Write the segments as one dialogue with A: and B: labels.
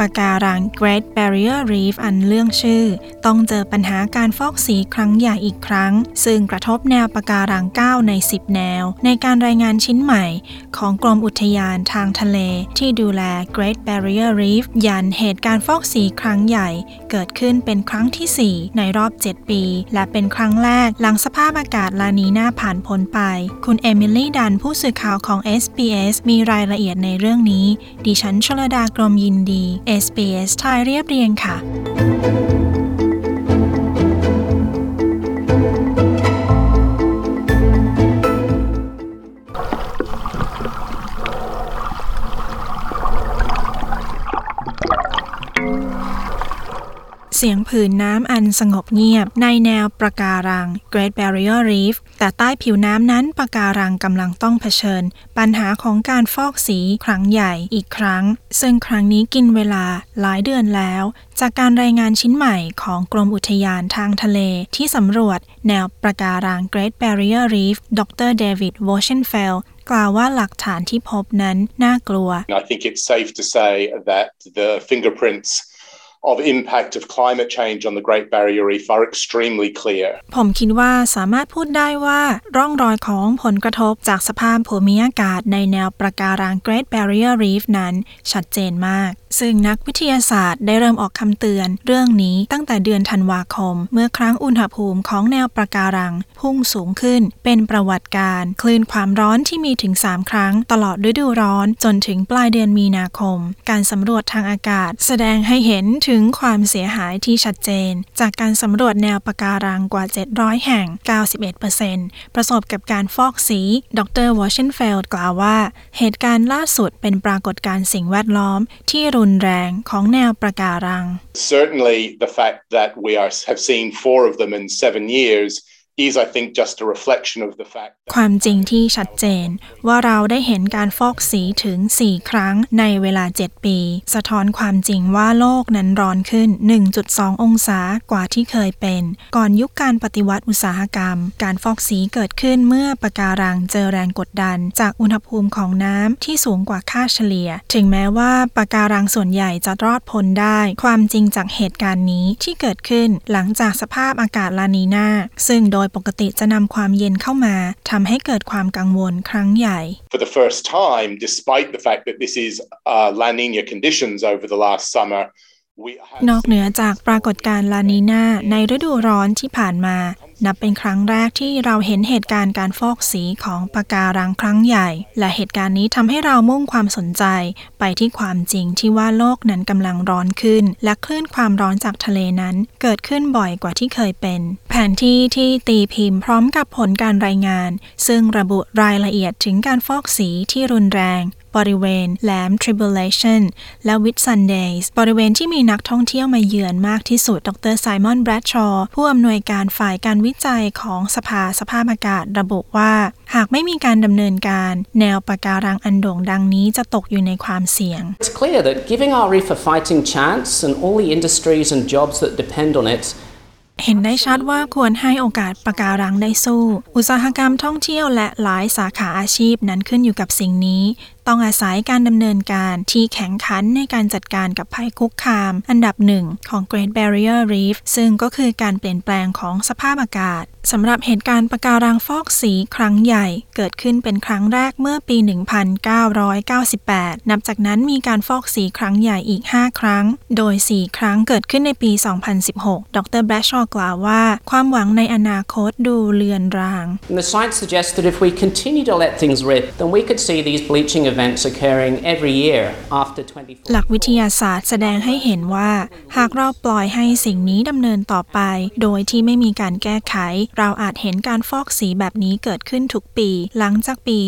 A: ปะการัง Great Barrier Reef อันเรื่องชื่อ ต้องเจอปัญหาการฟอกสีครั้งใหญ่อีกครั้ง ซึ่งกระทบแนวปะการัง 9 ใน 10 แนว ในการรายงานชิ้นใหม่ ของกรมอุทยานทางทะเล ที่ดูแล Great Barrier Reef ยันเหตุการณ์ฟอกสีครั้งใหญ่ เกิดขึ้นเป็นครั้งที่ 4 ในรอบ 7 ปี และเป็นครั้งแรกหลังสภาพอากาศลานีน่าผ่านพ้นไป คุณเอมิลี่ดันผู้สื่อข่าวของ SBS มีรายละเอียดในเรื่องนี้ ดิฉันชลดากรมยินดี SBS ไทยเรียบเรียงค่ะ เสียงผืนน้ำอันสงบเงียบในแนวปะการัง Great Barrier Reef แต่ใต้ผิวน้ำนั้นปะการังกำลังต้องเผชิญ ปัญหาของการฟอกสีครั้งใหญ่อีกครั้ง ซึ่งครั้งนี้กินเวลาหลายเดือนแล้ว จากการรายงานชิ้นใหม่ของกรมอุทยานทางทะเลที่สำรวจแนวปะการัง Great Barrier Reef ดรเดวิดวอชเชนเฟลกล่าวว่าหลักฐานที่พบนั้นน่ากลัว
B: I think it's safe to say that the fingerprints of impact of climate change on the Great Barrier Reef are extremely clear.
A: ผมคิดว่าสามารถพูดได้ว่าร่องรอยของผลกระทบจากสภาพภูมิอากาศในแนวปะการัง Great Barrier Reef นั้นชัดเจนมาก ซึ่งนักวิทยาศาสตร์ได้เริ่มออกคำเตือนเรื่องนี้ตั้งแต่เดือนธันวาคม เมื่อครั้งอุณหภูมิของแนวปะการัง พุ่งสูงขึ้นเป็นประวัติการ คลื่นความร้อนที่มีถึง 3 ครั้ง ตลอดฤดูร้อนจนถึงปลายเดือนมีนาคม การสำรวจทางอากาศ แสดงให้เห็นถึงึงความเสียหายที่ชัดเจน จากการสำรวจแนวปะการังกว่า 700 แห่ง 91%ประสบกับการฟอกสี ดรวอชเชนเฟลด์กล่าวว่า เหตุการณ์ล่าสุดเป็นปรากฏการณ์สิ่งแวดล้อมที่รุนแรงของแนวปะการัง
B: Certainly, the fact that we are, have seen four of them in seven years
A: ความจริงที่ชัดเจนว่าเราได้เห็นการฟอกสีถึง 4 ครั้งในเวลา 7 ปี สะท้อนความจริงว่าโลกนั้นร้อนขึ้น 1.2 องศากว่าที่เคยเป็น ก่อนยุคการปฏิวัติอุตสาหกรรม การฟอกสีเกิดขึ้นเมื่อปะการังเจอแรงกดดัน จากอุณหภูมิของน้ำที่สูงกว่าค่าเฉลี่ย ถึงแม้ว่าปะการังส่วนใหญ่จะรอดพ้นได้ ความจริงจากเหตุการณ์นี้ที่เกิดขึ้นหลังจากสภาพอากาศลานีนาซึ่งโดยปกติจะนำความเย็นเข้ามาทำให้เกิดความกังวลครั้งใหญ่
B: For the first time, despite the fact that this is uh, La Nina conditions over the last summer, we have
A: นอกเหนือจากปรากฏการณ์ลานีนาในฤดูร้อนที่ผ่านมา นับเป็นครั้งแรกที่เราเห็นเหตุการณ์การฟอกสีของปะการังครั้งใหญ่ และเหตุการณ์นี้ทำให้เรามุ่งความสนใจ ไปที่ความจริงที่ว่าโลกนั้นกำลังร้อนขึ้น และคลื่นความร้อนจากทะเลนั้น เกิดขึ้นบ่อยกว่าที่เคยเป็น แผนที่ที่ตีพิมพ์พร้อมกับผลการรายงาน ซึ่งระบุรายละเอียดถึงการฟอกสีที่รุนแรง บริเวณแหลม Tribulation และ Whit Sundays บริเวณที่มีนักท่องเที่ยวมาเยือนมากที่สุด ดรไซมอน แบรดชอว์ ผู้อำนวยการฝ่ายการวิจัยของสภาสภาพอากาศระบุว่า หากไม่มีการดำเนินการ แนวปะการังอันโด่งดังนี้จะตกอยู่ในความเสี่ยง
C: It's clear that giving our reef a fighting chance and all the industries and jobs that depend on it
A: เห็นได้ชัดว่าควรให้โอกาสปะการังได้สู้ อุตสาหกรรมท่องเที่ยวและหลายสาขาอาชีพนั้นขึ้นอยู่กับสิ่งนี้ต้องอาศัยการดำเนินการที่แข็งขันในการจัดการกับภัยคุกคาม อันดับหนึ่งของ Great Barrier Reef ซึ่งก็คือการเปลี่ยนแปลงของสภาพอากาศสำหรับเหตุการณ์ปะการังฟอกสีครั้งใหญ่ เกิดขึ้นเป็นครั้งแรกเมื่อปี 1998 นับจากนั้นมีการฟอกสีครั้งใหญ่อีก 5 ครั้ง โดย 4 ครั้งเกิดขึ้นในปี 2016 ดรแบรชชอว์กล่าวว่า ความหวังในอนาคตดูเลือนราง
C: the science suggests that if we continue to let things rip, then we could see these bleaching events occurring every year after 24
A: หลักวิทยาศาสตร์แสดงให้เห็นว่า หากเราปล่อยให้สิ่งนี้ดำเนินต่อไป โดยที่ไม่มีการแก้ไข เราอาจเห็นการฟอกสีแบบนี้เกิดขึ้นทุกปี หลังจากปี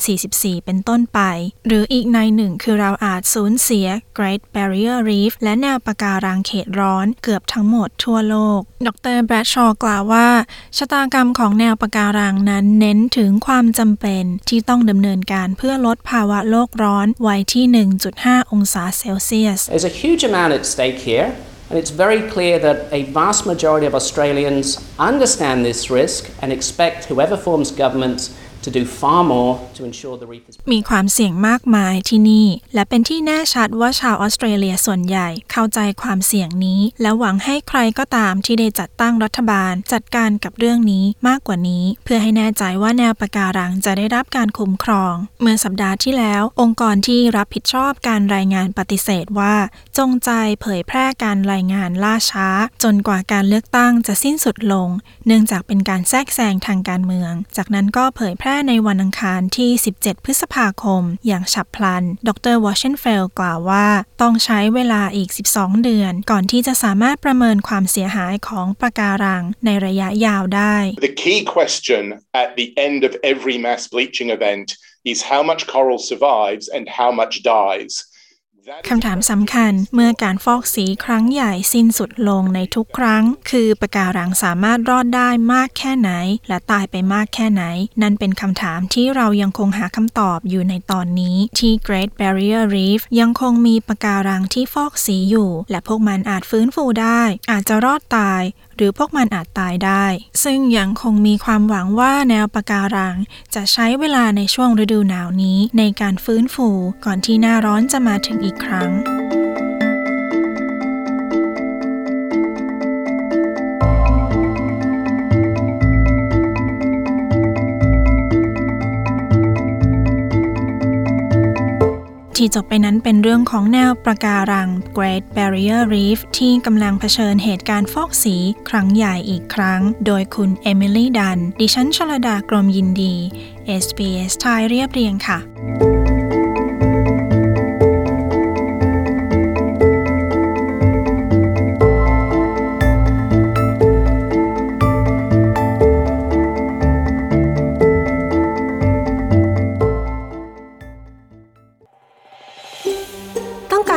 A: 2044 เป็นต้นไป หรืออีกในหนึ่งคือเราอาจสูญเสีย Great Barrier Reef และแนวปะการังเขตร้อนเกือบทั้งหมดทั่วโลก ดรแบรดชอว์กล่าวว่า ชะตากรรมของแนวปะการังนั้นเน้นถึงความจำเป็นที่ต้องดำเนินการเพื่อลดภาวะโลกร้อนไว้ที่ 1.5 องศาเซลเซียส
C: There's a huge amount at stake here, and it's very clear that a vast majority of Australians understand this risk and expect whoever forms governments to do far more to ensure the reef is.
A: มีความเสี่ยงมากมายที่นี่ และเป็นที่แน่ชัดว่าชาวออสเตรเลียส่วนใหญ่เข้าใจความเสี่ยงนี้ และหวังให้ใครก็ตามที่ได้จัดตั้งรัฐบาล จัดการกับเรื่องนี้มากกว่านี้ เพื่อให้แน่ใจว่าแนวปะการังจะได้รับการคุ้มครอง เมื่อสัปดาห์ที่แล้ว องค์กรที่รับผิดชอบการรายงานปฏิเสธว่า จงใจเผยแพร่การรายงานล่าช้า จนกว่าการเลือกตั้งจะสิ้นสุดลง เนื่องจากเป็นการแทรกแซงทางการเมือง จากนั้นก็เผยแพร่ในวันอังคารที่ 17 พฤษภาคม อย่างฉับพลัน ดรวอชเชนเฟลกล่าวว่า ต้องใช้เวลาอีก 12 เดือน ก่อนที่จะสามารถประเมินความเสียหายของปะการังในระยะยาวได้
B: The key question at the end of every mass bleaching event is how much coral survives and how much dies.
A: คำถามสำคัญเมื่อการฟอกสีครั้งใหญ่สิ้นสุดลงในทุกครั้ง คือปะการังสามารถรอดได้มากแค่ไหน และตายไปมากแค่ไหน นั่นเป็นคำถามที่เรายังคงหาคำตอบอยู่ในตอนนี้ ที่ Great Barrier Reef ยังคงมีปะการังที่ฟอกสีอยู่ และพวกมันอาจฟื้นฟูได้ อาจจะรอดตาย หรือพวกมันอาจตายได้ ซึ่งยังคงมีความหวังว่าแนวปะการัง จะใช้เวลาในช่วงฤดูหนาวนี้ในการฟื้นฟูก่อนที่หน้าร้อนจะมาถึงอีกครั้ง ที่จบไปนั้นเป็นเรื่องของแนวประการัง Great Barrier Reef ที่กำลังเผชิญเหตุการณ์ฟอกสี ครั้งใหญ่อีกครั้ง โดยคุณเอมิลี่ดัน ดิฉันชลดากรมยินดี SBS ไทยเรียบเรียงค่ะ